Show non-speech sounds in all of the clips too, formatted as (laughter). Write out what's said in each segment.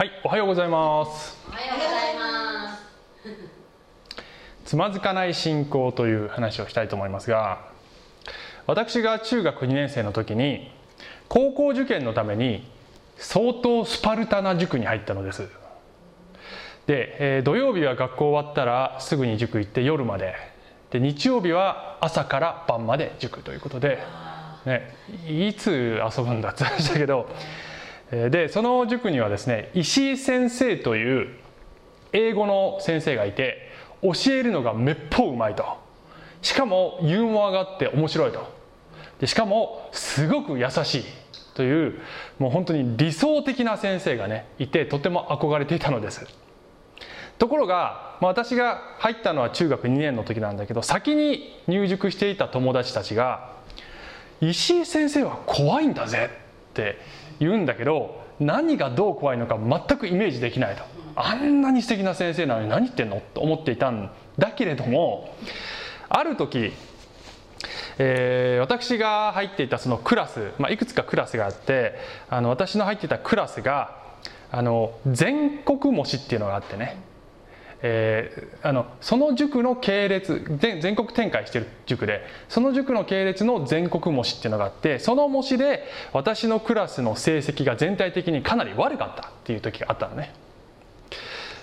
はい、おはようございます。おはようございます。つまずかない信仰という話をしたいと思いますが、私が中学2年生の時に高校受験のために相当スパルタな塾に入ったのです。で、えー土曜日は学校終わったらすぐに塾行って夜まで。で、日曜日は朝から晩まで塾ということで、ね、いつ遊ぶんだって話だけど、えーでその塾にはですね石井先生という英語の先生がいて教えるのがめっぽううまいと。しかもユーモアがあって面白いと。でしかもすごく優しいというもう本当に理想的な先生がねいてとても憧れていたのです。ところが、まあ、私が入ったのは中学2年の時なんだけど先に入塾していた友達たちが石井先生は怖いんだぜって言うんだけど何がどう怖いのか全くイメージできないと。あんなに素敵な先生なのに何言ってんのと思っていたんだけれどもある時、えー私が入っていたそのクラス、まあ、いくつかクラスがあってあの私の入っていたクラスがあの全国模試っていうのがあってね。えーあのその塾の系列全全国展開してる塾でその塾の系列の全国模試っていうのがあってその模試で私のクラスの成績が全体的にかなり悪かったっていう時があったのね。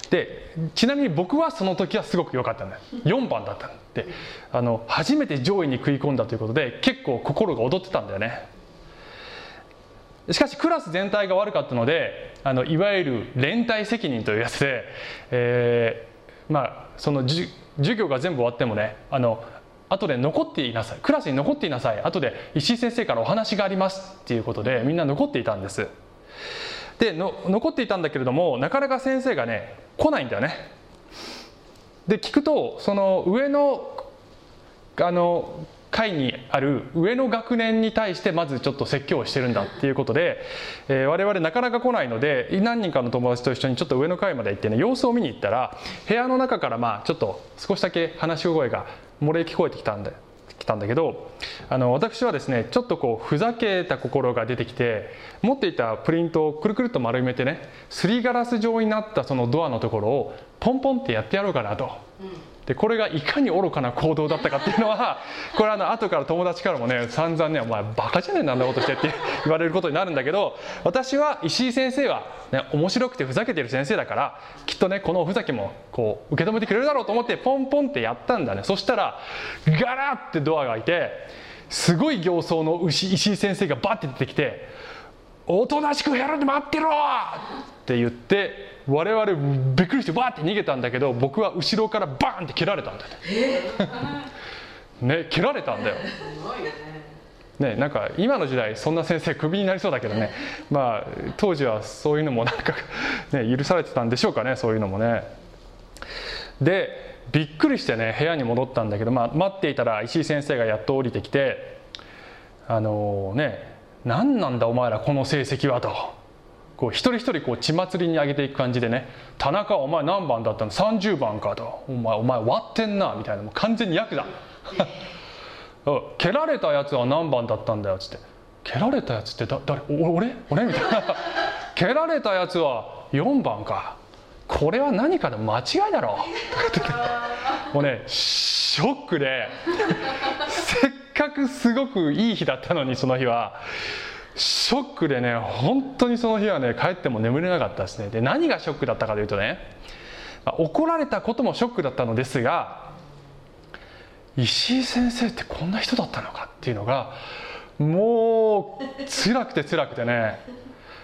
でちなみに僕はその時はすごく良かったんだよ4番だったんであの初めて上位に食い込んだということで結構心が躍ってたんだよね。しかしクラス全体が悪かったのであのいわゆる連帯責任というやつで、えーまあその授業が全部終わってもねあの後で残っていなさい。クラスに残っていなさい。後で石井先生からお話がありますっていうことでみんな残っていたんです。で残っていたんだけれどもなかなか先生がね来ないんだよね。で聞くとその上のあの階にある上の学年に対してまずちょっと説教をしてるんだっていうことで、えー我々なかなか来ないので何人かの友達と一緒にちょっと上の階まで行ってね様子を見に行ったら部屋の中からまあちょっと少しだけ話し声が漏れ聞こえてきたんで来たんだけどあの私はですねちょっとこうふざけた心が出てきて持っていたプリントをくるくるっと丸めてねすりガラス状になったそのドアのところをポンポンってやってやろうかなと。でこれがいかに愚かな行動だったかっていうのは (laughs) これあの後から友達からもね散々ね「お前バカじゃねえなんだことして」って (laughs) 言われることになるんだけど私は石井先生は、ね、面白くてふざけてる先生だからきっとねこのおふざけもこう受け止めてくれるだろうと思ってポンポンってやったんだねそしたらガラッてドアが開いてすごい形相の石石井先生がバッて出てきて「おとなしく部屋で待ってろ!」って言って我々びっくりしてバーって逃げたんだけど僕は後ろからバーンって蹴られたんだよ。ね蹴られたんだよ。ね。なんか今の時代そんな先生クビになりそうだけどね。まあ当時はそういうのもなんか、(laughs) ね、許されてたんでしょうかねそういうのもね。でびっくりしてね部屋に戻ったんだけど、まあ、待っていたら石井先生がやっと降りてきてあのね何なんだお前らこの成績はとこう一人一人こう血祭りに上げていく感じでね「田中お前何番だったの ?30 番か」と「お前お前割ってんな」みたいなもう完全にヤクザ。(laughs) 蹴られたやつは何番だったんだよっつって「蹴られたやつって誰？俺？俺?」みたいな「(laughs) 蹴られたやつは4番か。これは何かの間違いだろ」とか言ってもうねショックで。(laughs) せっかくすごくいい日だったのにその日は。ショックでね本当にその日はね帰っても眠れなかったですねで何がショックだったかというとねま怒られたこともショックだったのですが石井先生ってこんな人だったのかっていうのがもう辛くて辛くてね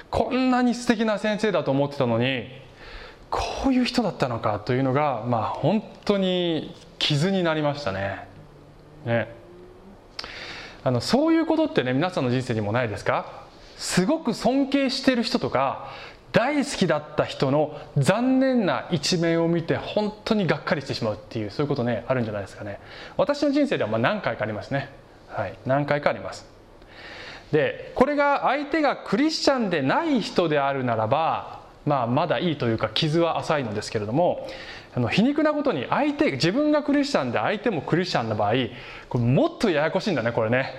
こんなに素敵な先生だと思ってたのにこういう人だったのかというのがまあ本当に傷になりましたね。ねあのそういうことってね皆さんの人生にもないですか？すごく尊敬してる人とか大好きだった人の残念な一面を見て本当にがっかりしてしまうっていうそういうことねあるんじゃないですかね。私の人生ではま何回かありますね。はい。何回かあります。でこれが相手がクリスチャンでない人であるならばまあまだいいというか傷は浅いのですけれどもあの皮肉なことに相手自分がクリスチャンで相手もクリスチャンの場合これもっとややこしいんだねこれね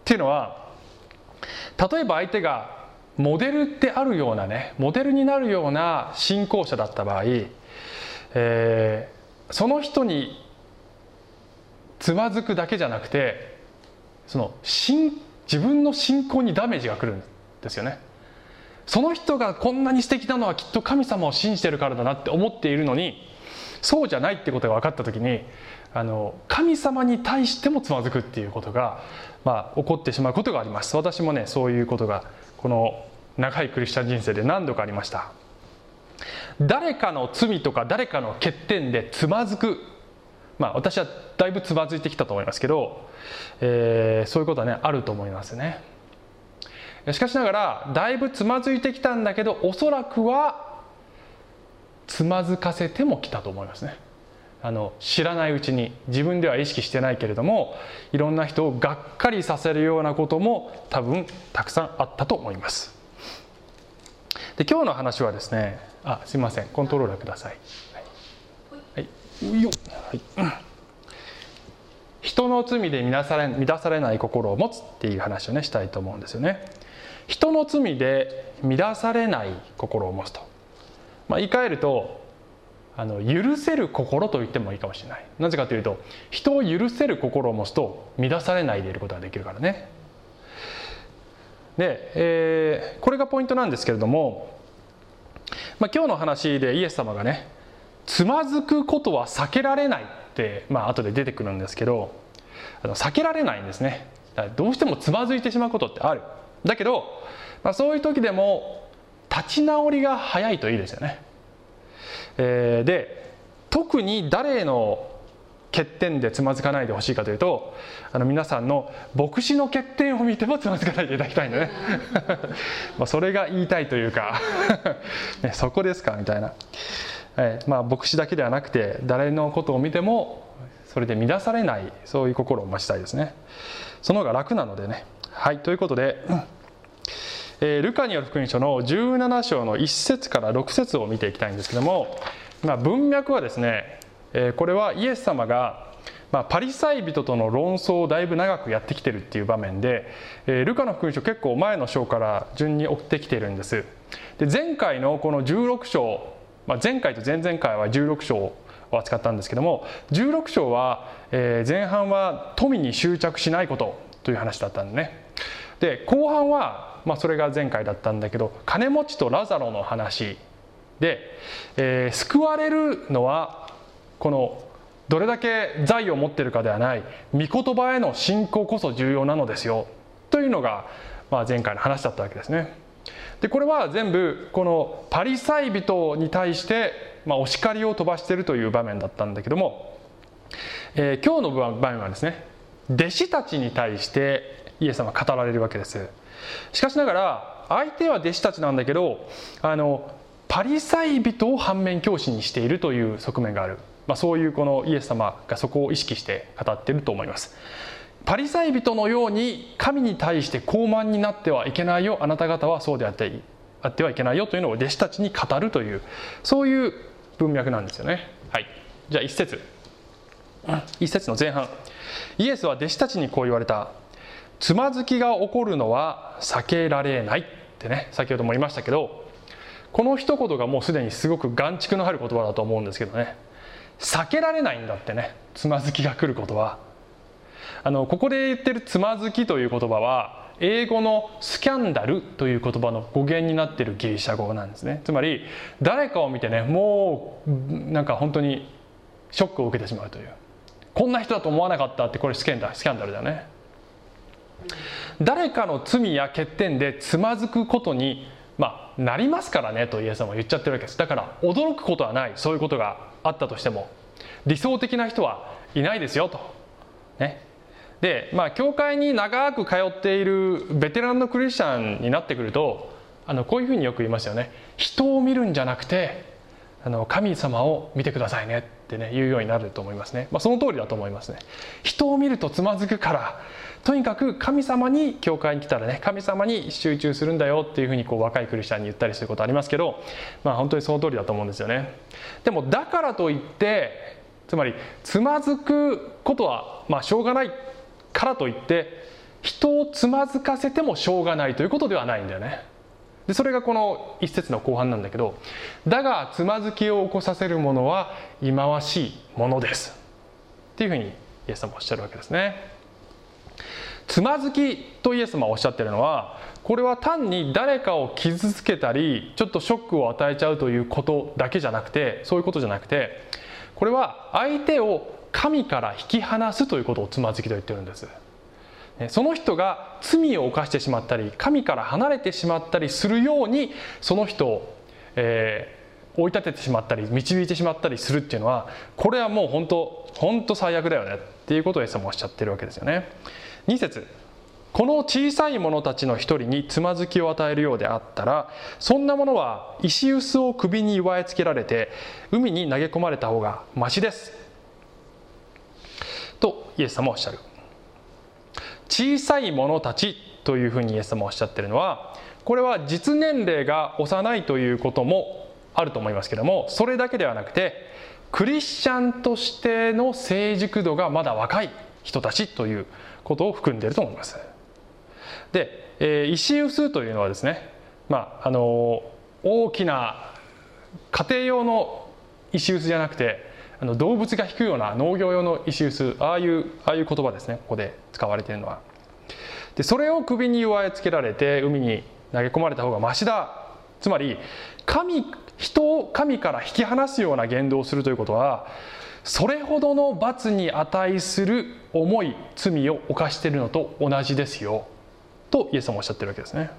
っていうのは例えば相手がモデルであるようなねモデルになるような信仰者だった場合、えー、その人につまずくだけじゃなくてその自分の信仰にダメージが来るんですよね。その人がこんなに素敵なのはきっと神様を信じてるからだなって思っているのにそうじゃないってことが分かった時にあの神様に対してもつまずくっていうことが、まあ、起こってしまうことがあります。私もねそういうことがこの長いクリスチャン人生で何度かありました。誰かの罪とか誰かの欠点でつまずく。まあ私はだいぶつまずいてきたと思いますけど、えー、そういうことはねあると思いますね。しかしながらだいぶつまずいてきたんだけどおそらくはつまずかせてもきたと思いますね。あの知らないうちに自分では意識してないけれどもいろんな人をがっかりさせるようなことも多分たくさんあったと思います。で今日の話はですねあすいませんコントローラーください。はい、はい、よはい。人の罪で乱され乱されない心を持つっていう話をねしたいと思うんですよね。人の罪で乱されない心を持つと、まあ、言い換えるとあの許せる心と言ってもいいかもしれない。なぜかというと人を許せる心を持つと乱されないでいることができるからね。で、えー、これがポイントなんですけれども、まあ、今日の話でイエス様がねつまずくことは避けられないって、まあ後で出てくるんですけどあの避けられないんですね。どうしてもつまずいてしまうことってある。だけど、まあ、そういう時でも立ち直りが早いといいですよね。えー、で特に誰の欠点でつまずかないでほしいかというとあの皆さんの牧師の欠点を見てもつまずかないでいただきたいんでね。(laughs) まあそれが言いたいというか (laughs) ね、そこですかみたいな、えー、まあ、牧師だけではなくて誰のことを見てもそれで乱されないそういう心を持ちたいですね。その方が楽なのでね。はいということで、えー、ルカによる福音書の17章の1節から6節を見ていきたいんですけども、まあ、文脈はですね、えー、これはイエス様が、まあ、パリサイ人との論争をだいぶ長くやってきてるっていう場面で、えー、ルカの福音書結構前の章から順に追ってきてるんです。で前回のこの16章、まあ、前回と前々回は16章を扱ったんですけども16章は、えー、前半は富に執着しないことという話だったんでね。で後半はまあ、それが前回だったんだけど金持ちとラザロの話で、えー、救われるのはこのどれだけ財を持ってるかではない御言葉への信仰こそ重要なのですよというのが、まあ、前回の話だったわけですね。でこれは全部このパリサイ人に対して、まあ、お叱りを飛ばしているという場面だったんだけども、えー、今日の場面はですね弟子たちに対してイエス様語られるわけです。しかしながら相手は弟子たちなんだけどあのパリサイ人を反面教師にしているという側面がある、まあ、そういうこのイエス様がそこを意識して語っていると思います。パリサイ人のように神に対して高慢になってはいけないよ。あなた方はそうであってあってはいけないよというのを弟子たちに語るというそういう文脈なんですよね。はい。じゃあ一節。一節の前半。イエスは弟子たちにこう言われた。つまずきが起こるのは避けられない。ってね先ほども言いましたけどこの一言がもうすでにすごく眼蓄のある言葉だと思うんですけどね。避けられないんだってねつまずきが来ることはあのここで言ってるつまずきという言葉は英語のスキャンダルという言葉の語源になっているギリシャ語なんですね。つまり誰かを見てねもうなんか本当にショックを受けてしまうという。こんな人だと思わなかったってこれスキャンダルスキャンダルだね。誰かの罪や欠点でつまずくことに、まあ、なりますからねとイエス様は言っちゃってるわけです。だから驚くことはない。そういうことがあったとしても理想的な人はいないですよと。ね、でまあ教会に長く通っているベテランのクリスチャンになってくるとあのこういうふうによく言いますよね。人を見るんじゃなくてあの神様を見てくださいねってね言うようになると思いますね、まあ、その通りだと思いますね。人を見るとつまずくからとにかく神様に教会に来たらね神様に集中するんだよっていうふうにこう若いクリスチャンに言ったりすることありますけどまあ本当にその通りだと思うんですよね。でもだからといってつまりつまずくことはまあしょうがないからといって人をつまずかせてもしょうがないということではないんだよね。でそれがこの一節の後半なんだけど「だがつまずきを起こさせるものは忌まわしいものです」っていうふうにイエス様おっしゃるわけですね。つまずきとイエス様はおっしゃってるのはこれは単に誰かを傷つけたりちょっとショックを与えちゃうということだけじゃなくてそういうことじゃなくてこれは相手を神から引き離すということをつまずきと言ってるんです。その人が罪を犯してしまったり神から離れてしまったりするようにその人を、えー、追い立ててしまったり導いてしまったりするっていうのはこれはもう本当本当最悪だよねっていうことをイエス様おっしゃってるわけですよね。2節。この小さい者たちの一人につまずきを与えるようであったらそんなものは石臼を首に祝いつけられて海に投げ込まれた方がましです。とイエス様はおっしゃる。小さい者たちというふうにイエス様はおっしゃってるのはこれは実年齢が幼いということもあると思いますけどもそれだけではなくてクリスチャンとしての成熟度がまだ若い人たちということを含んでいると思います。で、えー、石臼というのはですね、まあ、あの大きな家庭用の石臼じゃなくてあの動物が引くような農業用の石臼ああいうああいう言葉ですねここで使われているのは。でそれを首に祝いつけられて海に投げ込まれた方がましだつまり神人を神から引き離すような言動をするということはそれほどの罰に値する重い罪を犯しているのと同じですよとイエス様おっしゃってるわけですね。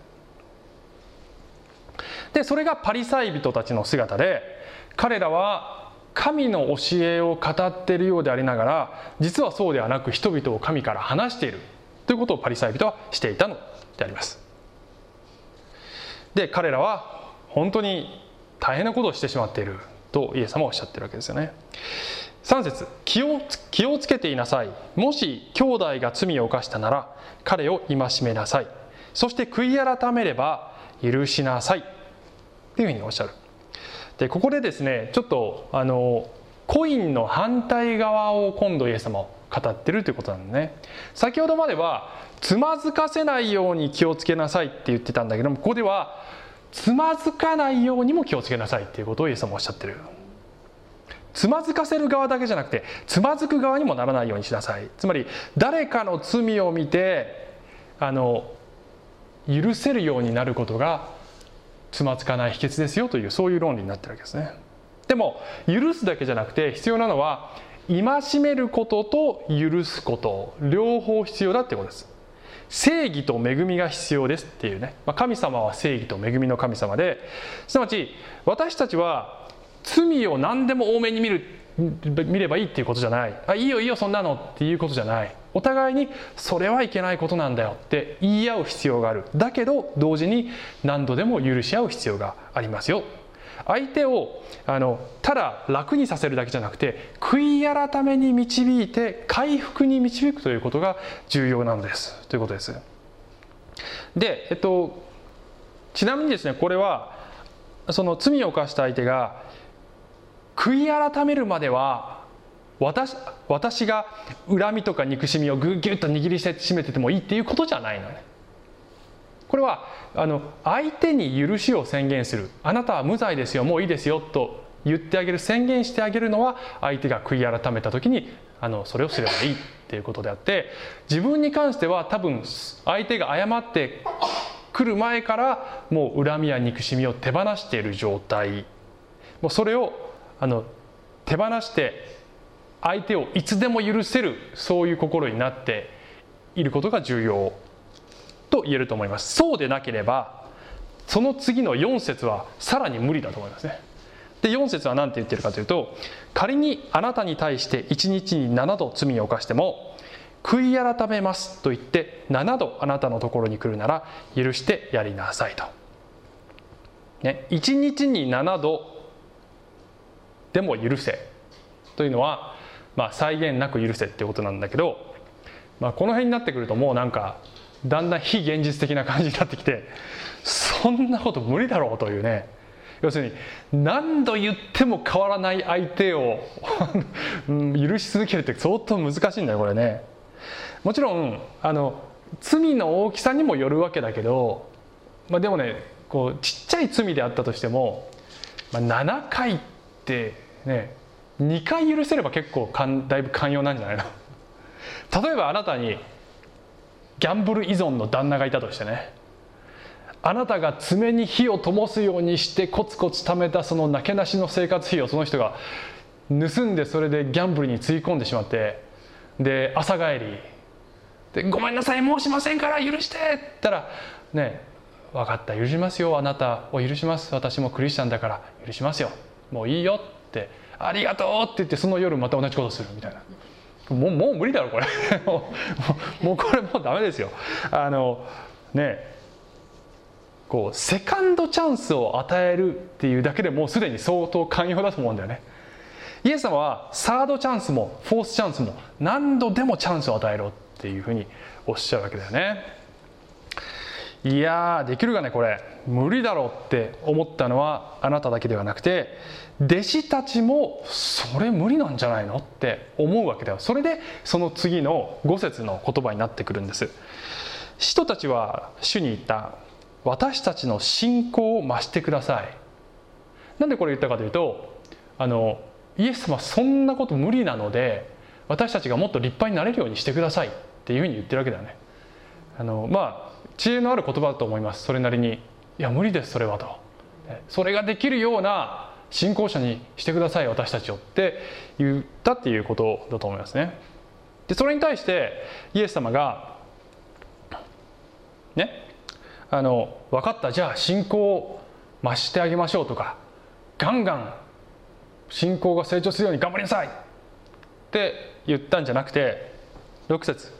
でそれがパリサイ人たちの姿で彼らは神の教えを語っているようでありながら実はそうではなく人々を神から離しているということをパリサイ人はしていたのであります。で彼らは本当に大変なことをしてしまっているとイエス様はおっしゃってるわけですよね。3節気を気をつけていなさい。もし兄弟が罪を犯したなら彼を戒めなさい。そして悔い改めれば許しなさい。っていうふうにおっしゃる。でここでですねちょっとあのコインの反対側を今度イエス様語ってるということなんでね。先ほどまではつまずかせないように気をつけなさいって言ってたんだけどもここではつまずかないようにも気をつけなさいっていうことをイエス様おっしゃってる。つまずかせる側だけじゃなくてつまずく側にもならないようにしなさい。つまり誰かの罪を見てあの許せるようになることがつまずかない秘訣ですよというそういう論理になってるわけですね。でも許すだけじゃなくて必要なのは戒めることと許すこと。両方必要だってことです。正義と恵みが必要ですっていうね、まあ、神様は正義と恵みの神様ですなわち私たちは罪を何でも多めに見る見ればいいっていうことじゃない。あいいよいいよそんなのっていうことじゃない。お互いにそれはいけないことなんだよって言い合う必要がある。だけど同時に何度でも許し合う必要がありますよ。相手をあのただ楽にさせるだけじゃなくて悔い改めに導いて回復に導くということが重要なんです。ということです。でえっとちなみにですねこれはその罪を犯した相手が悔い改めるまでは私私が恨みとか憎しみをぐぎゅっと握りしめててもいいっていうことじゃないのね。これはあの相手に許しを宣言するあなたは無罪ですよもういいですよと言ってあげる宣言してあげるのは相手が悔い改めた時にあのそれをすればいいっていうことであって自分に関しては多分相手が謝ってくる前からもう恨みや憎しみを手放している状態もうそれをあの手放して相手をいつでも許せるそういう心になっていることが重要と言えると思います。そうでなければその次の4節はさらに無理だと思いますね。で4節は何て言ってるかというと仮にあなたに対して1日に7度罪を犯しても悔い改めますと言って7度あなたのところに来るなら許してやりなさいと、ね、1日に7度でも許せというのは、まあ、際限なく許せっていうことなんだけど、まあ、この辺になってくるともうなんかだんだん非現実的な感じになってきてそんなこと無理だろうというね要するに何度言っても変わらない相手を (laughs) 許し続けるって相当難しいんだよこれね。もちろんあの罪の大きさにもよるわけだけど、まあ、でもねこうちっちゃい罪であったとしても、まあ、7回ってね2回許せれば結構かんだいぶ寛容なんじゃないの？(laughs) 例えばあなたにギャンブル依存の旦那がいたとしてね。あなたが爪に火を灯すようにしてコツコツ貯めたそのなけなしの生活費をその人が盗んでそれでギャンブルにつぎ込んでしまってで朝帰りで「ごめんなさいもうしませんから許して」って言ったら「ね分かった許しますよ。あなたを許します。私もクリスチャンだから許しますよ。もういいよ」って「ありがとう」って言ってその夜また同じことするみたいな。もうもう無理だろこれ。(laughs) もうこれもうダメですよ。あのねこうセカンドチャンスを与えるっていうだけでもうすでに相当寛容だと思うんだよね。イエス様はサードチャンスもフォースチャンスも何度でもチャンスを与えろっていうふうにおっしゃるわけだよね。いやできるかねこれ。無理だろうって思ったのはあなただけではなくて弟子たちもそれ無理なんじゃないのって思うわけだよ。それでその次の5節の言葉になってくるんです。使徒たちは主に言った私たちの信仰を増してください。なんでこれ言ったかというとあのイエス様そんなこと無理なので私たちがもっと立派になれるようにしてくださいっていうふうに言ってるわけだよね。あのまあ知恵のある言葉だと思います。それなりに。いや無理ですそれはと。それができるような信仰者にしてください私たちをって言ったっていうことだと思いますね。でそれに対してイエス様がねあの分かった。じゃあ信仰を増してあげましょうとかガンガン信仰が成長するように頑張りなさいって言ったんじゃなくて6節。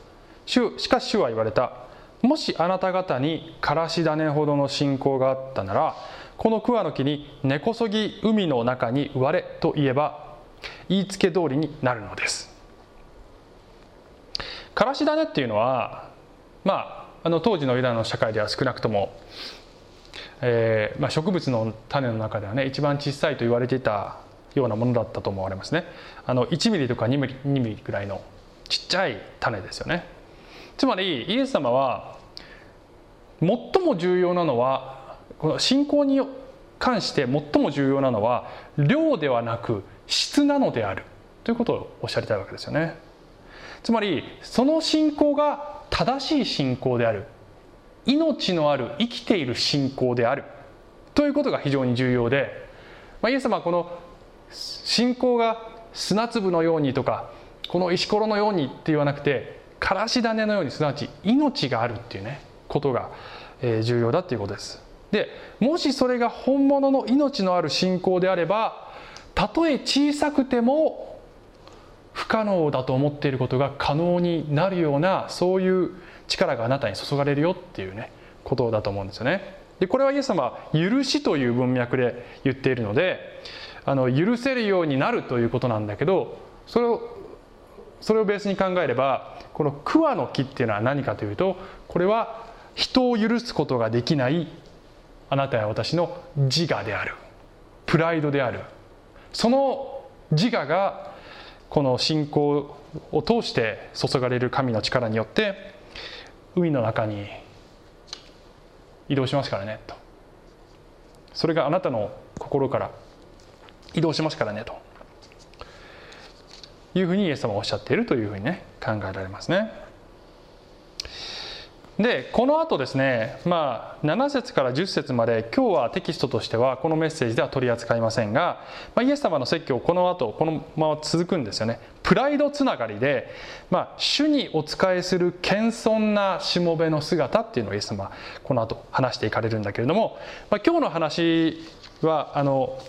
しかし主は言われた。もしあなた方にからし種ほどの信仰があったならこの桑の木に根こそぎ海の中に植われと言えば言いつけ通りになるのです。からし種っていうのはまああの当時のユダの社会では少なくとも、えーまあ、植物の種の中ではね一番小さいと言われていたようなものだったと思われますね。あの1ミリとか2ミリ ,2 ミリぐらいのちっちゃい種ですよね。つまりイエス様は最も重要なのはこの信仰に関して最も重要なのは量ではなく質なのであるということをおっしゃりたいわけですよね。つまりその信仰が正しい信仰である。命のある生きている信仰である。ということが非常に重要で、まあ、イエス様はこの信仰が砂粒のようにとかこの石ころのようにって言わなくてからし種のようにすなわち命があるっていうねことが重要だっていうことです。でもしそれが本物の命のある信仰であればたとえ小さくても不可能だと思っていることが可能になるようなそういう力があなたに注がれるよっていうねことだと思うんですよね。でこれはイエス様は許しという文脈で言っているのであの許せるようになるということなんだけどそれをそれをベースに考えればこの桑の木っていうのは何かというとこれは人を許すことができないあなたや私の自我であるプライドである。その自我がこの信仰を通して注がれる神の力によって海の中に移動しますからねと。それがあなたの心から移動しますからねと。いうふうにイエス様はおっしゃっているというふうにね考えられますね。でこの後ですね、まあ、7節から10節まで今日はテキストとしてはこのメッセージでは取り扱いませんが、まあ、イエス様の説教この後このまま続くんですよねプライドつながりで、まあ、主にお仕えする謙遜なしもべの姿っていうのをイエス様この後話していかれるんだけれども、まあ、今日の話はあの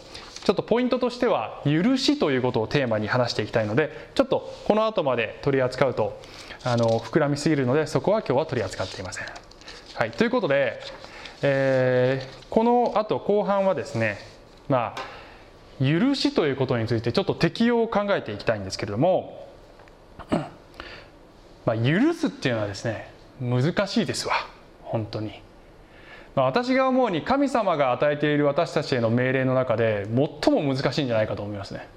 ちょっとポイントとしては許しということをテーマに話していきたいのでちょっとこの後まで取り扱うとあの膨らみすぎるのでそこは今日は取り扱っていません。はい、ということで、えー、このあと後半はですねまあ許しということについてちょっと適用を考えていきたいんですけれども、まあ、許すっていうのはですね難しいですわ本当に。私が思うに神様が与えている私たちへの命令の中で最も難しいんじゃないかと思いますね。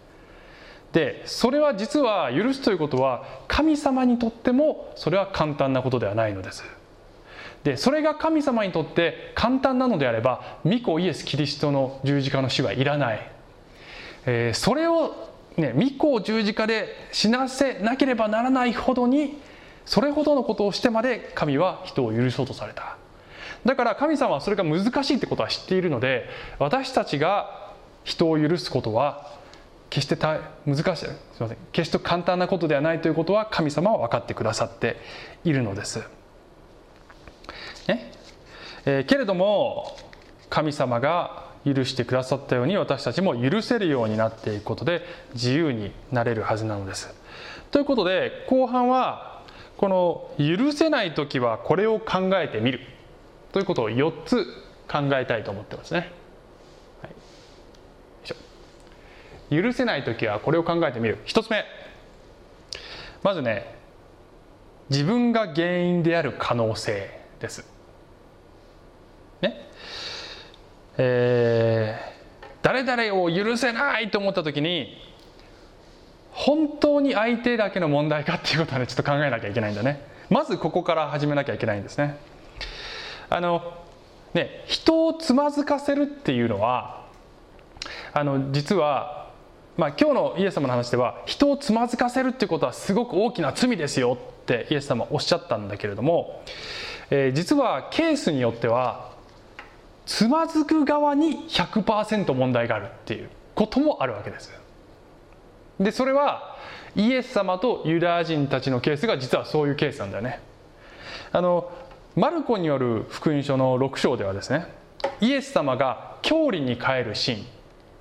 でそれは実は許すということは神様にとってもそれは簡単なことではないのです。でそれが神様にとって簡単なのであれば御子イエス・キリストの十字架の死はいらない、えー、それをね御子を十字架で死なせなければならないほどにそれほどのことをしてまで神は人を許そうとされた。だから神様はそれが難しいってことは知っているので私たちが人を許すことは決して難しいすみません決して簡単なことではないということは神様は分かってくださっているのです。ね？えー、けれども神様が許してくださったように私たちも許せるようになっていくことで自由になれるはずなのです。ということで後半はこの許せない時はこれを考えてみるということを4つ考えたいと思ってますね。許せない時はこれを考えてみる。一つ目。まずね自分が原因である可能性です。ね。えー、誰々を許せないと思った時に本当に相手だけの問題かっていうことはねちょっと考えなきゃいけないんだね。まずここから始めなきゃいけないんですね。あのね人をつまずかせるっていうのはあの実はまあ、今日のイエス様の話では人をつまずかせるっていうことはすごく大きな罪ですよってイエス様おっしゃったんだけれども、えー、実はケースによってはつまずく側に100%問題があるっていうこともあるわけです。でそれはイエス様とユダヤ人たちのケースが実はそういうケースなんだよね。あのマルコによる福音書の6章ではですねイエス様が郷里に帰るシーン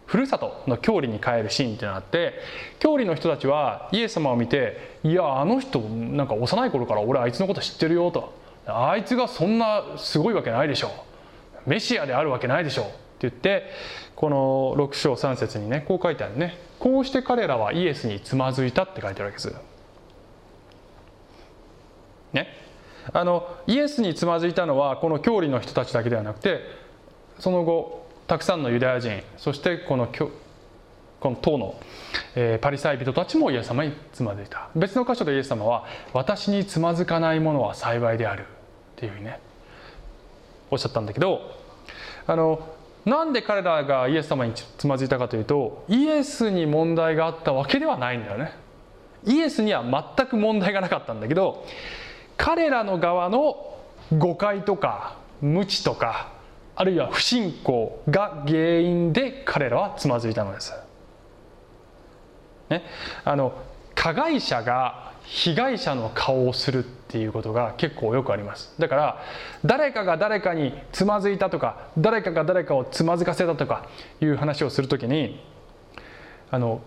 ふるさとの郷里に帰るシーンっていうのがあって郷里の人たちはイエス様を見て「いやあの人なんか幼い頃から俺あいつのこと知ってるよ」と「あいつがそんなすごいわけないでしょう」「メシアであるわけないでしょう」って言ってこの6章3節にねこう書いてあるねこうして彼らはイエスにつまずいたって書いてあるわけです。ね？あのイエスにつまずいたのはこの郷里の人たちだけではなくてその後たくさんのユダヤ人そしてこのこの党の、えー、パリサイ人たちもイエス様につまずいた。別の箇所でイエス様は「私につまずかないものは幸いである」っていうふうにねおっしゃったんだけどあのなんで彼らがイエス様につまずいたかというとイエスに問題があったわけではないんだよね。イエスには全く問題がなかったんだけど彼らの側の誤解とか無知とかあるいは不信仰が原因で彼らはつまずいたのです。ね、あの加害者が被害者の顔をするっていうことが結構よくありますだから誰かが誰かにつまずいたとか誰かが誰かをつまずかせたとかいう話をするときにあの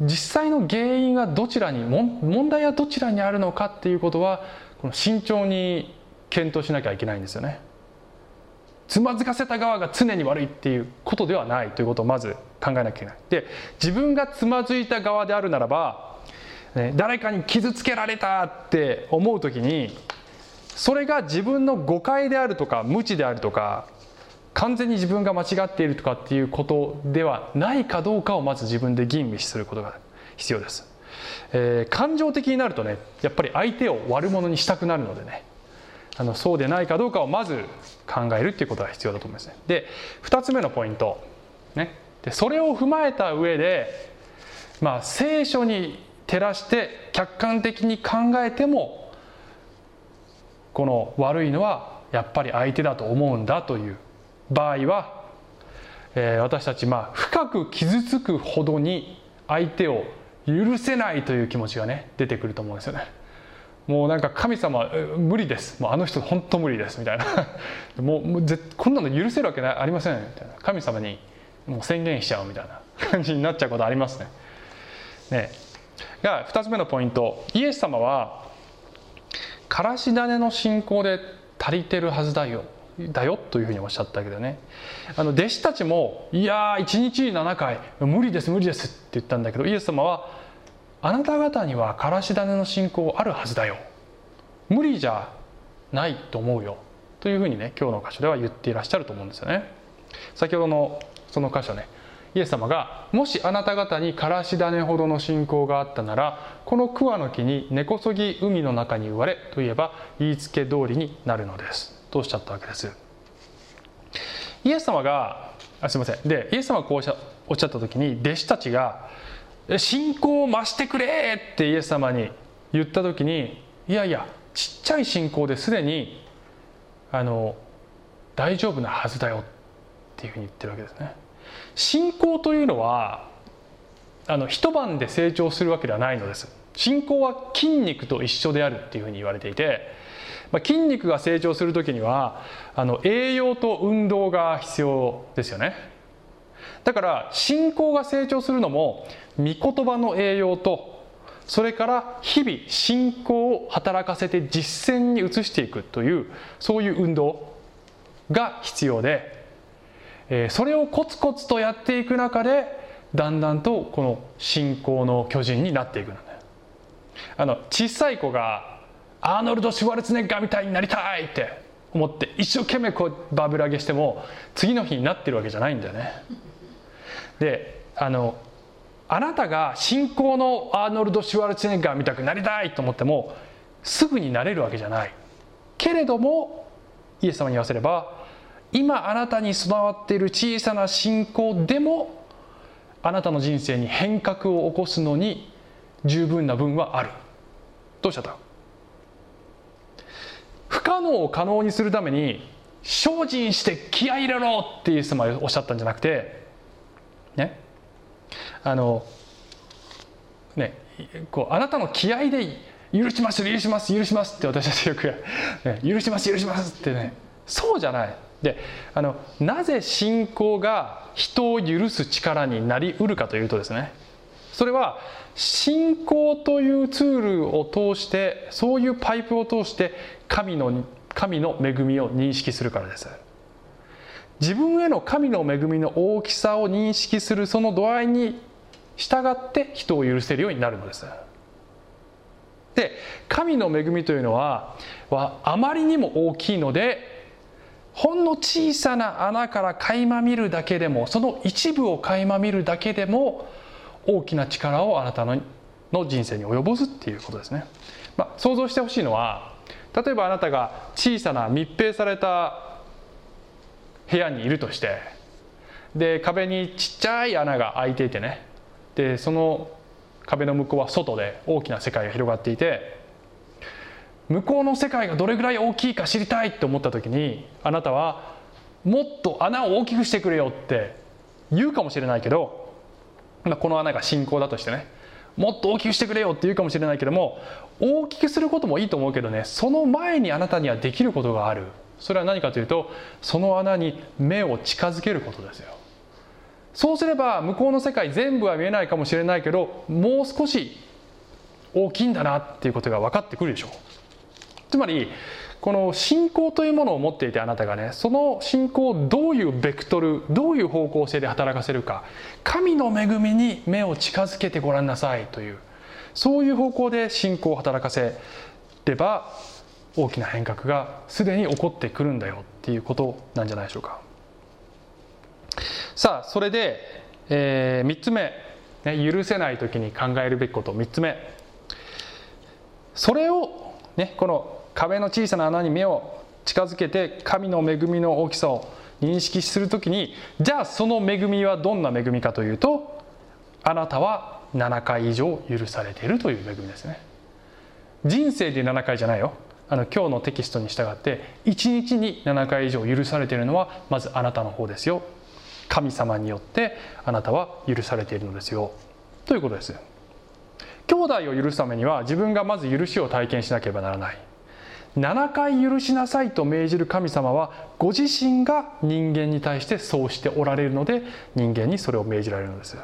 実際の原因はどちらに問題はどちらにあるのかっていうことはこの慎重に検討しなきゃいけないんですよね。つまずかせた側が常に悪いっていうことではないということをまず考えなきゃいけないで自分がつまずいた側であるならば、ね、誰かに傷つけられたって思う時にそれが自分の誤解であるとか無知であるとか完全に自分が間違っているとかっていうことではないかどうかをまず自分で吟味することが必要です、えー、感情的になるとねやっぱり相手を悪者にしたくなるのでねあのそうでないかどうかをまず考えるっていうことが必要だと思いますね。で2つ目のポイント、ね、でそれを踏まえた上で、まあ、聖書に照らして客観的に考えてもこの悪いのはやっぱり相手だと思うんだという場合は、えー、私たちまあ深く傷つくほどに相手を許せないという気持ちがね出てくると思うんですよね。もうなんか神様無理です。もうあの人本当無理ですみたいな。(laughs) もうもうこんなの許せるわけありませんみたいな。神様にもう宣言しちゃうみたいな。感じになっちゃうことありますね。ね。が2つ目のポイント。イエス様はからし種の信仰で足りてるはずだよ。だよというふうにおっしゃったけどね。あの弟子たちも「いやー1日に7回無理です無理です」って言ったんだけどイエス様はあなた方にはからし種の信仰あるはずだよ。無理じゃないと思うよ。というふうにね今日の箇所では言っていらっしゃると思うんですよね。先ほどのその箇所ね。イエス様がもしあなた方にからし種ほどの信仰があったならこの桑の木に根こそぎ海の中に植われといえば言いつけ通りになるのです。とおっしゃったわけです。イエス様があすいません。でイエス様がこうおっしゃった時に弟子たちが「信仰を増してくれ!」ってイエス様に言った時にいやいやちっちゃい信仰ですでにあの大丈夫なはずだよっていうふうに言ってるわけですね。信仰というのはあの一晩で成長するわけではないのです。信仰は筋肉と一緒であるっていうふうに言われていて、まあ、筋肉が成長する時にはあの栄養と運動が必要ですよね。だから信仰が成長するのも御言葉の栄養とそれから日々信仰を働かせて実践に移していくというそういう運動が必要でそれをコツコツとやっていく中でだんだんとこの信仰の巨人になっていくのあの小さい子がアーノルド・シュワルツネッガーみたいになりたいって思って一生懸命こうバブル上げしても次の日になってるわけじゃないんだよね。であのあなたが信仰のアーノルド・シュワルツネッガー見たくなりたいと思ってもすぐになれるわけじゃない。けれどもイエス様に言わせれば今あなたに備わっている小さな信仰でもあなたの人生に変革を起こすのに十分な分はある。どうしちゃった？不可能を可能にするために精進して気合い入れろってイエス様おっしゃったんじゃなくてね。あのねこうあなたの気合で許します許します許しますって私たちよく、ね、許します許しますってね。そうじゃない。であのなぜ信仰が人を許す力になりうるかというとですね。それは信仰というツールを通してそういうパイプを通して神の神の恵みを認識するからです。自分への神の恵みの大きさを認識するその度合いに従って人を許せるようになるのです。で神の恵みというのははあまりにも大きいのでほんの小さな穴から垣間見るだけでもその一部を垣間見るだけでも大きな力をあなたの人生に及ぼすっていうことですね、まあ、想像してほしいのは例えばあなたが小さな密閉された部屋にいるとしてで壁にちっちゃい穴が開いていてね。でその壁の向こうは外で大きな世界が広がっていて向こうの世界がどれぐらい大きいか知りたいって思った時にあなたはもっと穴を大きくしてくれよって言うかもしれないけど、まあ、この穴が信仰だとしてねもっと大きくしてくれよって言うかもしれないけども大きくすることもいいと思うけどねその前にあなたにはできることがある。それは何かというとその穴に目を近づけることですよ。そうすれば向こうの世界全部は見えないかもしれないけどもう少し大きいんだなっていうことが分かってくるでしょう。つまりこの信仰というものを持っていてあなたがねその信仰をどういうベクトルどういう方向性で働かせるか神の恵みに目を近づけてごらんなさいというそういう方向で信仰を働かせれば大きな変革がすでに起こってくるんだよっていうことなんじゃないでしょうか。さあそれで、えー、3つ目、ね、許せない時に考えるべきこと3つ目。それを、ね、この壁の小さな穴に目を近づけて神の恵みの大きさを認識する時にじゃあその恵みはどんな恵みかというとあなたは7回以上許されているという恵みですね。人生で7回じゃないよ。あの今日のテキストに従って1日に7回以上許されているのはまずあなたの方ですよ。神様によってあなたは許されているのですよ。ということです。兄弟を許すためには自分がまず許しを体験しなければならない。7回許しなさいと命じる神様はご自身が人間に対してそうしておられるので人間にそれを命じられるのです。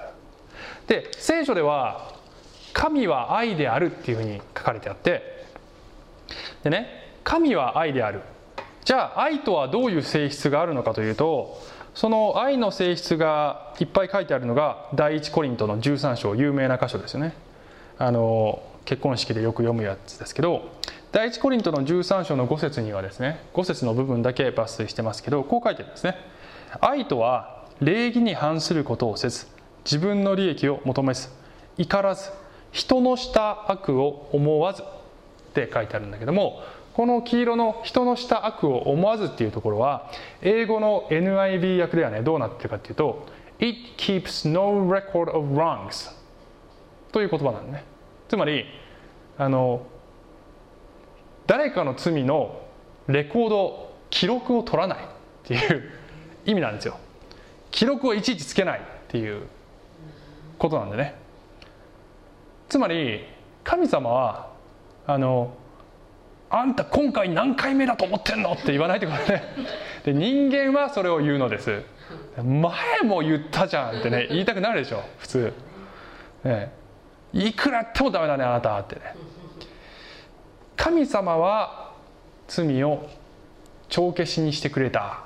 で聖書では神は愛であるっていうふうに書かれてあってでね神は愛である。じゃあ愛とはどういう性質があるのかというとその愛の性質がいっぱい書いてあるのが第一コリントの13章有名な箇所ですよね。あの結婚式でよく読むやつですけど第一コリントの13章の5節にはですね5節の部分だけ抜粋してますけどこう書いてるんですね。愛とは礼儀に反することをせず自分の利益を求めず怒らず人のした悪を思わずって書いてあるんだけどもこの黄色の人のした悪を思わずっていうところは英語の NIV 訳ではね。どうなってるかっていうと It keeps no record of wrongs という言葉なんね。つまりあの誰かの罪のレコード記録を取らないっていう意味なんですよ。記録をいちいちつけないっていうことなんでね。つまり神様はあのあんた今回何回目だと思ってんのって言わないってことねで (laughs) 人間はそれを言うのです。前も言ったじゃんってね言いたくなるでしょ普通、ね、いくらやってもダメだねあなたってね。神様は罪を帳消しにしてくれた。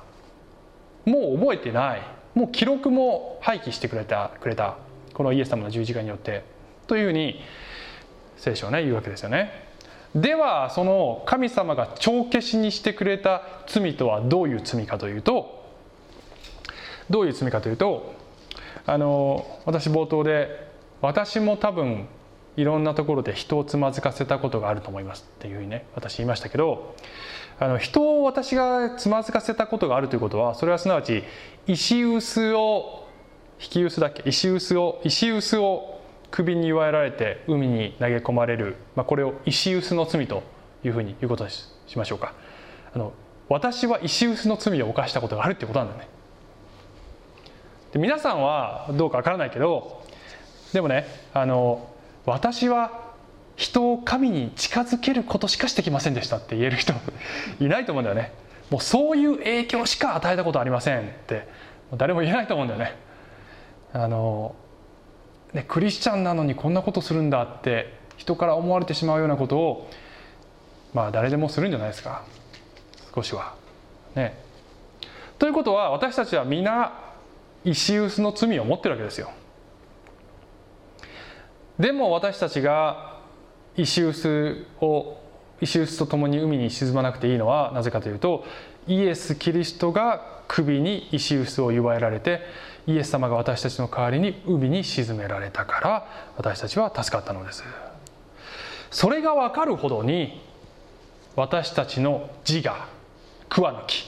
もう覚えてない。もう記録も廃棄してくれたくれた。このイエス様の十字架によって。というふうに聖書はね言うわけですよね。ではその神様が帳消しにしてくれた罪とはどういう罪かというとどういう罪かというとあの私冒頭で私も多分いろんなところで人をつまずかせたことがあると思いますっていうふうにね私言いましたけどあの人を私がつまずかせたことがあるということはそれはすなわち石臼を引き臼だっけ？石臼を石臼を首に祝えられて海に投げ込まれる、まあ、これを石臼の罪というふうに言うことにしましょうか。あの私は石臼の罪を犯したことがあるってことなんだね。で皆さんはどうかわからないけどでもねあの私は人を神に近づけることしかしてきませんでしたって言える人 (laughs) いないと思うんだよね。もうそういう影響しか与えたことありませんって。誰も言えないと思うんだよね。あのねクリスチャンなのにこんなことするんだって人から思われてしまうようなことをまあ誰でもするんじゃないですか。少しは。ね。ということは私たちは皆石臼の罪を持ってるわけですよ。でも私たちが石臼を石臼と共に海に沈まなくていいのはなぜかというとイエス・キリストが首に石臼を祝えられてイエス様が私たちの代わりに海に沈められたから私たちは助かったのです。それが分かるほどに私たちの自我桑の木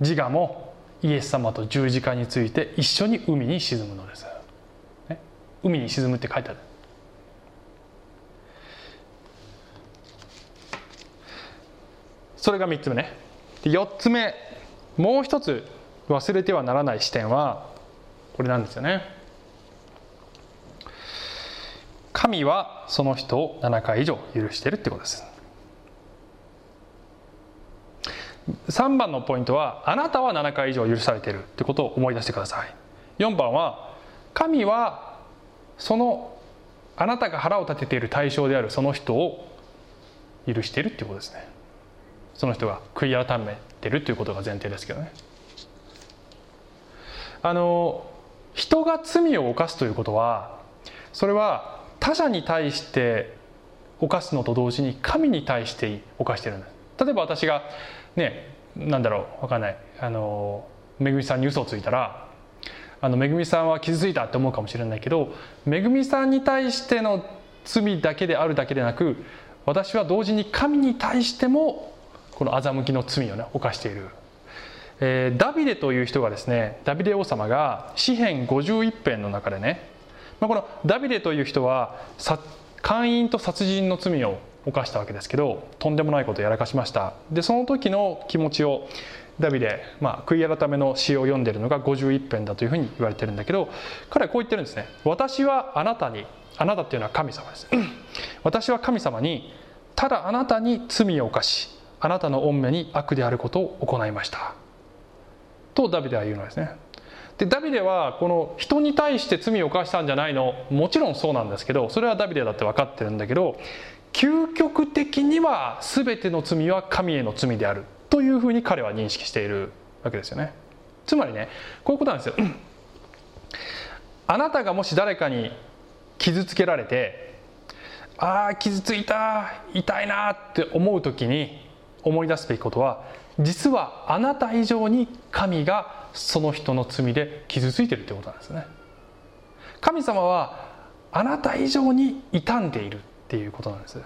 自我もイエス様と十字架について一緒に海に沈むのです、ね、海に沈むって書いてある。それが3つ目ね。で4つ目。もう一つ忘れてはならない視点はこれなんですよね。神はその人を7回以上許してるってことです。3番のポイントはあなたは7回以上許されてるってことを思い出してください。4番は神はそのあなたが腹を立てている対象であるその人を許しているっていうことですね。その人が悔い改めてるということが前提ですけどね。あの人が罪を犯すということはそれは他者に対して犯すのと同時に神に対して犯してるんです例えば私がねなんだろう分かんない。あのめぐみさんに嘘をついたらあのめぐみさんは傷ついたって思うかもしれないけどめぐみさんに対しての罪だけであるだけでなく私は同時に神に対してもこの欺きの罪をね犯している、えー、ダビデという人がですねダビデ王様が詩編51編の中でね、まあ、このダビデという人は姦淫と殺人の罪を犯したわけですけどとんでもないことをやらかしました。でその時の気持ちをダビデ、まあ、悔い改めの詩を読んでるのが51編だというふうに言われてるんだけど彼はこう言ってるんですね。私はあなたにあなたっていうのは神様です。私は神様にただあなたに罪を犯しあなたの御目に悪であることを行いました。とダビデは言うのですね。でダビデはこの人に対して罪を犯したんじゃないの。もちろんそうなんですけどそれはダビデだって分かってるんだけど究極的には全ての罪は神への罪である。というふうに彼は認識しているわけですよね。つまりねこういうことなんですよ。あなたがもし誰かに傷つけられてああ傷ついた痛いなって思う時に思い出すべきことは実はあなた以上に神がその人の罪で傷ついてるってことなんですね。神様はあなた以上に傷んでいるっていうことなんです。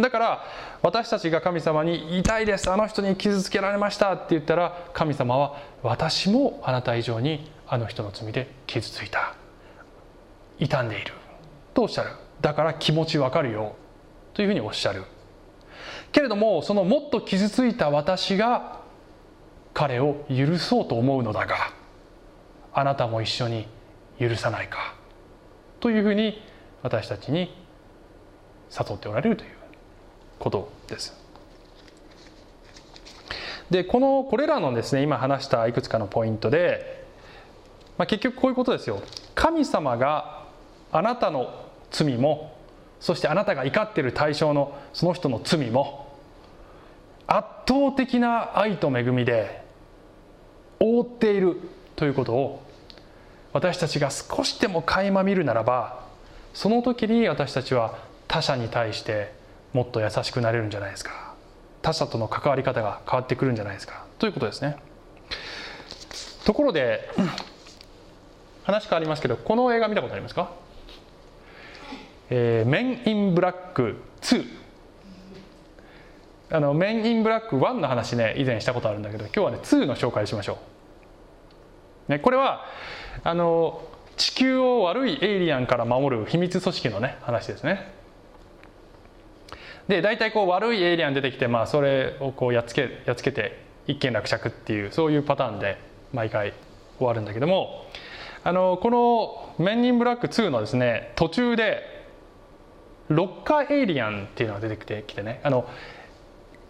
だから私たちが神様に「痛いですあの人に傷つけられました」って言ったら神様は「私もあなた以上にあの人の罪で傷ついた。傷んでいる」とおっしゃる。だから気持ちわかるよ。というふうにおっしゃる。けれどもそのもっと傷ついた私が彼を許そうと思うのだがあなたも一緒に許さないかというふうに私たちに誘っておられるということです。でこのこれらのですね今話したいくつかのポイントで、まあ、結局こういうことですよ神様があなたの罪もそしてあなたが怒っている対象のその人の罪も圧倒的な愛と恵みで覆っているということを私たちが少しでも垣間見るならばその時に私たちは他者に対してもっと優しくなれるんじゃないですか。他者との関わり方が変わってくるんじゃないですか。ということですね。ところで話変わりますけどこの映画見たことありますか？えー、メン・イン・ブラック2あのメン・イン・ブラック1の話ね以前したことあるんだけど今日はね2の紹介しましょう、ね、これはあの地球を悪いエイリアンから守る秘密組織のね話ですね。で大体こう悪いエイリアン出てきて、まあ、それをこうやっつけやっつけて一件落着っていうそういうパターンで毎回終わるんだけどもあのこの「メン・イン・ブラック2」のですね途中でロッカーエイリアンっていうのが出てきてきてね。あの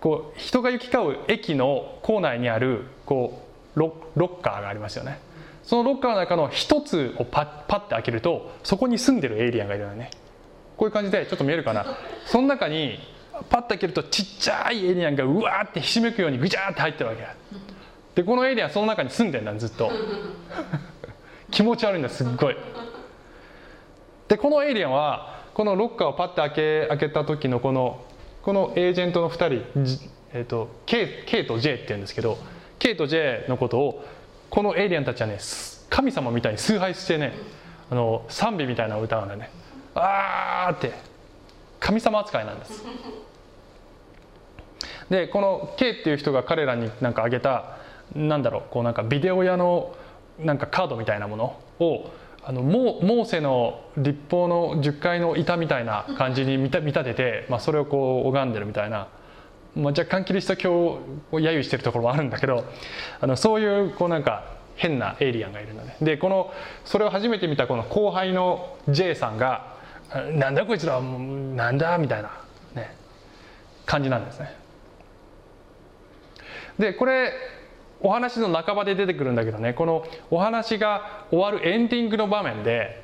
こう人が行き交う駅の構内にあるこうロッカーがありますよね。そのロッカーの中の一つをパッパッて開けるとそこに住んでるエイリアンがいるよね。こういう感じでちょっと見えるかな？その中にパッて開けるとちっちゃいエイリアンがうわーってひしめくようにぐちゃーって入ってるわけ。でこのエイリアンその中に住んでんだずっと。(laughs) 気持ち悪いんだすっごい。でこのエイリアンはこのロッカーをパッて開け開けた時のこのこのエージェントの2人、えーと、K, K と J って言うんですけど K と J のことをこのエイリアンたちはね神様みたいに崇拝してねあの賛美みたいな歌なんだね。あーって神様扱いなんです。でこの K っていう人が彼らになんかあげたなんだろうこうなんかビデオ屋のなんかカードみたいなものをあのモーセの立法の10階の板みたいな感じに見立てて、まあ、それをこう拝んでるみたいな、まあ、若干キリスト教を揶揄してるところもあるんだけどあのそういうこうなんか変なエイリアンがいるのねでこのそれを初めて見たこの後輩の J さんが「なんだこいつらなんだ?」みたいな、ね、感じなんですね。でこれお話の半ばで出てくるんだけどねこのお話が終わるエンディングの場面で、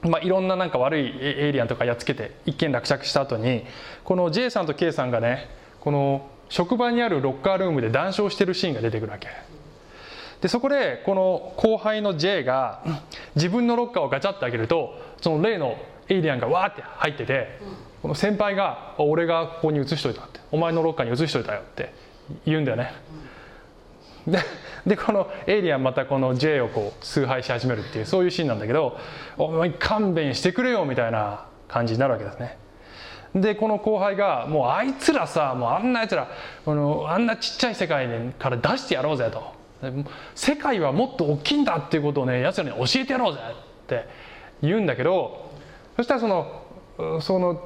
まあ、いろんななんか悪いエイリアンとかやっつけて一見落着した後にこの J さんと K さんがねこの職場にあるロッカールームで談笑してるシーンが出てくるわけ。でそこでこの後輩の J が自分のロッカーをガチャッと開けるとその例のエイリアンがわーって入っててこの先輩が「俺がここに移しといた」って「お前のロッカーに移しといたよ」って言うんだよね。ででこのエイリアンまたこの J をこう崇拝し始めるっていうそういうシーンなんだけど「お前勘弁してくれよ」みたいな感じになるわけですね。でこの後輩が「もうあいつらさもうあんなやつらこのあんなちっちゃい世界から出してやろうぜ」と「世界はもっと大きいんだ」っていうことをねやつらに教えてやろうぜって言うんだけどそしたらそのその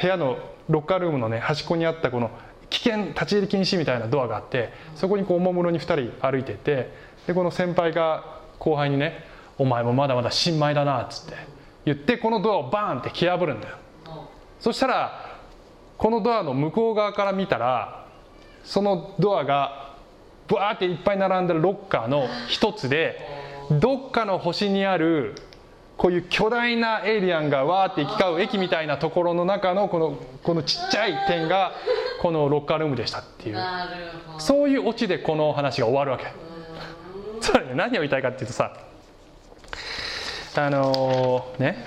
部屋のロッカールームのね端っこにあったこの危険立ち入り禁止みたいなドアがあってそこにこうおもむろに2人歩いててでこの先輩が後輩にね「お前もまだまだ新米だな」っつって言ってこのドアをバーンって蹴破るんだよ。そしたらこのドアの向こう側から見たらそのドアがブワーっていっぱい並んでるロッカーの一つでどっかの星にあるこういう巨大なエイリアンがわーって行き交う駅みたいなところの中のこのこのちっちゃい点がこのロッカールームでしたっていう。そういうオチでこの話が終わるわけ。つまりね何を言いたいかっていうとさあのー、ね。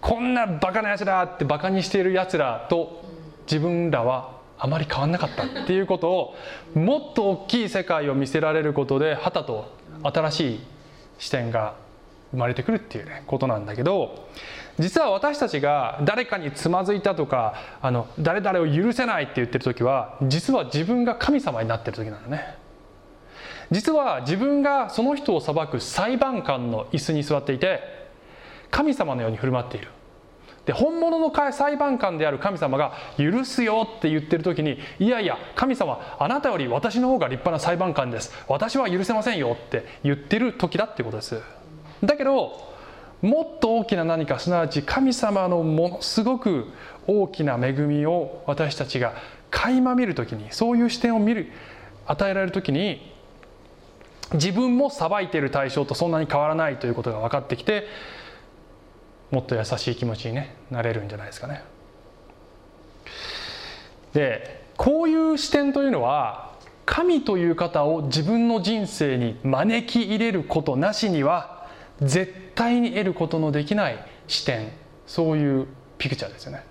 こんなバカなやつらってバカにしているやつらと自分らはあまり変わんなかったっていうことをもっと大きい世界を見せられることではたと新しい視点が生まれてくるっていうことなんだけど実は私たちが誰かにつまずいたとかあの誰々を許せないって言ってる時は実は自分が神様になってる時なのね。実は自分がその人を裁く裁判官の椅子に座っていて神様のように振る舞っている。で本物の裁判官である神様が許すよって言ってる時にいやいや神様あなたより私の方が立派な裁判官です。私は許せませんよって言ってる時だってことです。だけどもっと大きな何かすなわち神様のものすごく大きな恵みを私たちが垣間見る時にそういう視点を見る与えられる時に自分も裁いている対象とそんなに変わらないということが分かってきてもっと優しい気持ちに、ね、なれるんじゃないですかね。でこういう視点というのは神という方を自分の人生に招き入れることなしには絶対に得ることのできない視点そういうピクチャーですよね。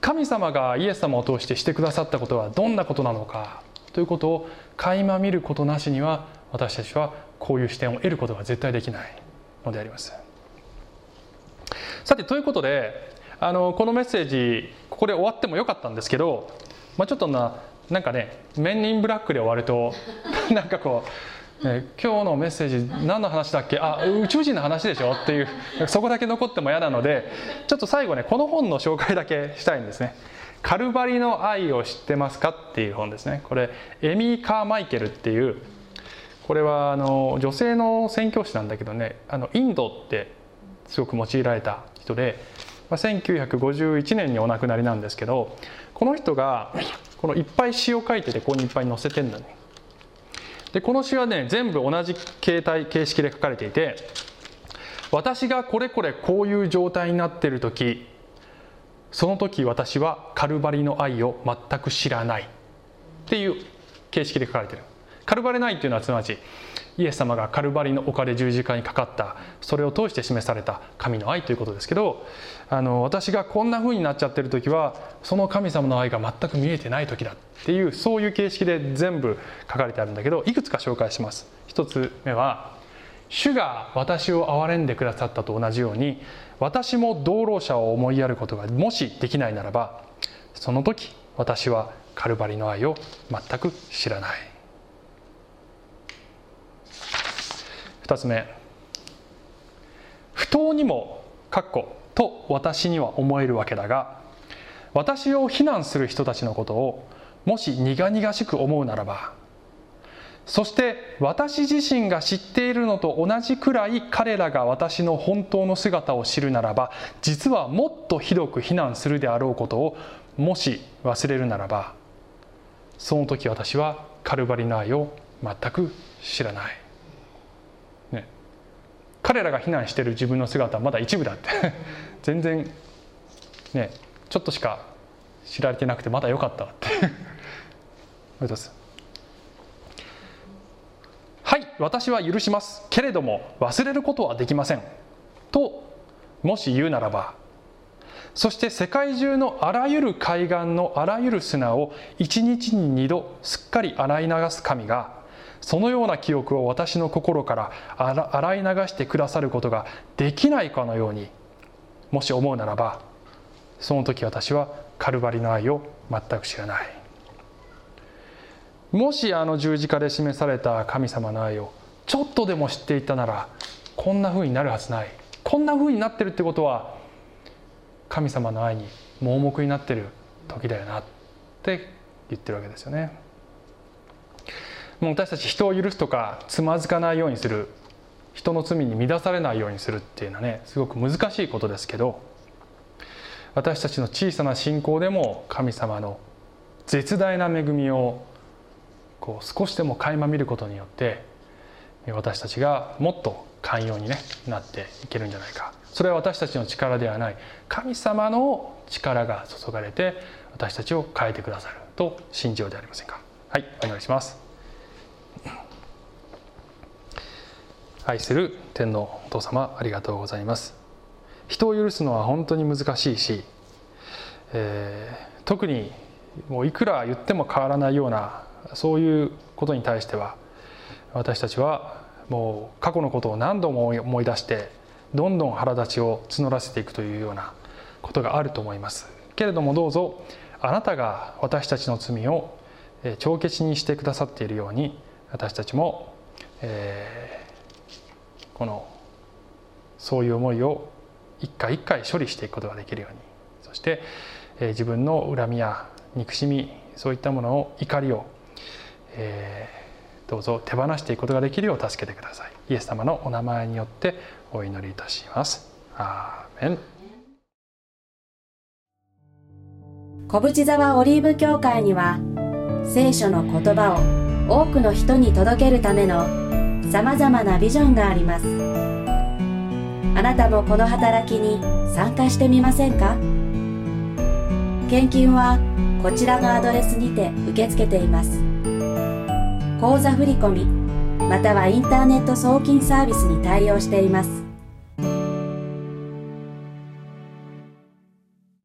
神様がイエス様を通してしてくださったことはどんなことなのかということを垣間見ることなしには私たちはこういう視点を得ることが絶対できないのであります。さてということであのこのメッセージここで終わってもよかったんですけど、まあ、ちょっとななんかね「メンインブラック」で終わると (laughs) なんかこう、ね「今日のメッセージ何の話だっけ？あ宇宙人の話でしょ?」っていうそこだけ残っても嫌なのでちょっと最後ねこの本の紹介だけしたいんですね。カルバリの愛を知ってますかっていう本ですねこれエミー・カーマイケルっていうこれはあの女性の宣教師なんだけどねあのインドってすごく用いられた人で、まあ、1951年にお亡くなりなんですけどこの人がこのいっぱい詩を書いててここにいっぱい載せてんだねでこの詩はね全部同じ形態形式で書かれていて私がこれこれこういう状態になっている時その時私はカルバリの愛を全く知らないっていう形式で書かれてる。カルバリないっていうのはすなわちイエス様がカルバリの丘で十字架にかかったそれを通して示された神の愛ということですけどあの私がこんな風になっちゃってる時はその神様の愛が全く見えてない時だっていうそういう形式で全部書かれてあるんだけどいくつか紹介します。一つ目は主が私を憐れんでくださったと同じように私も道路者を思いやることがもしできないならばその時私はカルバリの愛を全く知らない2つ目。不当にもかっこと私には思えるわけだが私を非難する人たちのことをもし苦々しく思うならばそして私自身が知っているのと同じくらい彼らが私の本当の姿を知るならば実はもっとひどく非難するであろうことをもし忘れるならばその時私はカルバリの愛を全く知らない。彼らが避難してる自分の姿はまだ一部だって。(laughs) 全然ねちょっとしか知られてなくてまだ良かったって。はい私は許します。けれども忘れることはできません。ともし言うならばそして世界中のあらゆる海岸のあらゆる砂を一日に二度すっかり洗い流す神がそのような記憶を私の心から洗い流してくださることができないかのようにもし思うならばその時私はカルバリの愛を全く知らないもしあの十字架で示された神様の愛をちょっとでも知っていたならこんなふうになるはずないこんなふうになってるってことは神様の愛に盲目になってる時だよなって言ってるわけですよね。もう私たち人を許すとかつまずかないようにする人の罪に乱されないようにするっていうのはねすごく難しいことですけど私たちの小さな信仰でも神様の絶大な恵みをこう少しでも垣間見ることによって私たちがもっと寛容に、ね、なっていけるんじゃないか。それは私たちの力ではない。神様の力が注がれて私たちを変えてくださると信じようではありませんか。はいお願いします。愛する天皇お父様ありがとうございます。人を許すのは本当に難しいし、えー、特にもういくら言っても変わらないようなそういうことに対しては私たちはもう過去のことを何度も思い出してどんどん腹立ちを募らせていくというようなことがあると思います。けれどもどうぞあなたが私たちの罪を帳消しにしてくださっているように私たちも、えー、このそういう思いを一回一回処理していくことができるように。そして、えー、自分の恨みや憎しみそういったものを怒りを、えー、どうぞ手放していくことができるよう助けてください。イエス様のお名前によってお祈りいたします。アーメン。小淵沢オリーブ教会には聖書の言葉を多くの人に届けるためのさまざまなビジョンがあります。あなたもこの働きに参加してみませんか？献金はこちらのアドレスにて受け付けています。口座振込またはインターネット送金サービスに対応しています。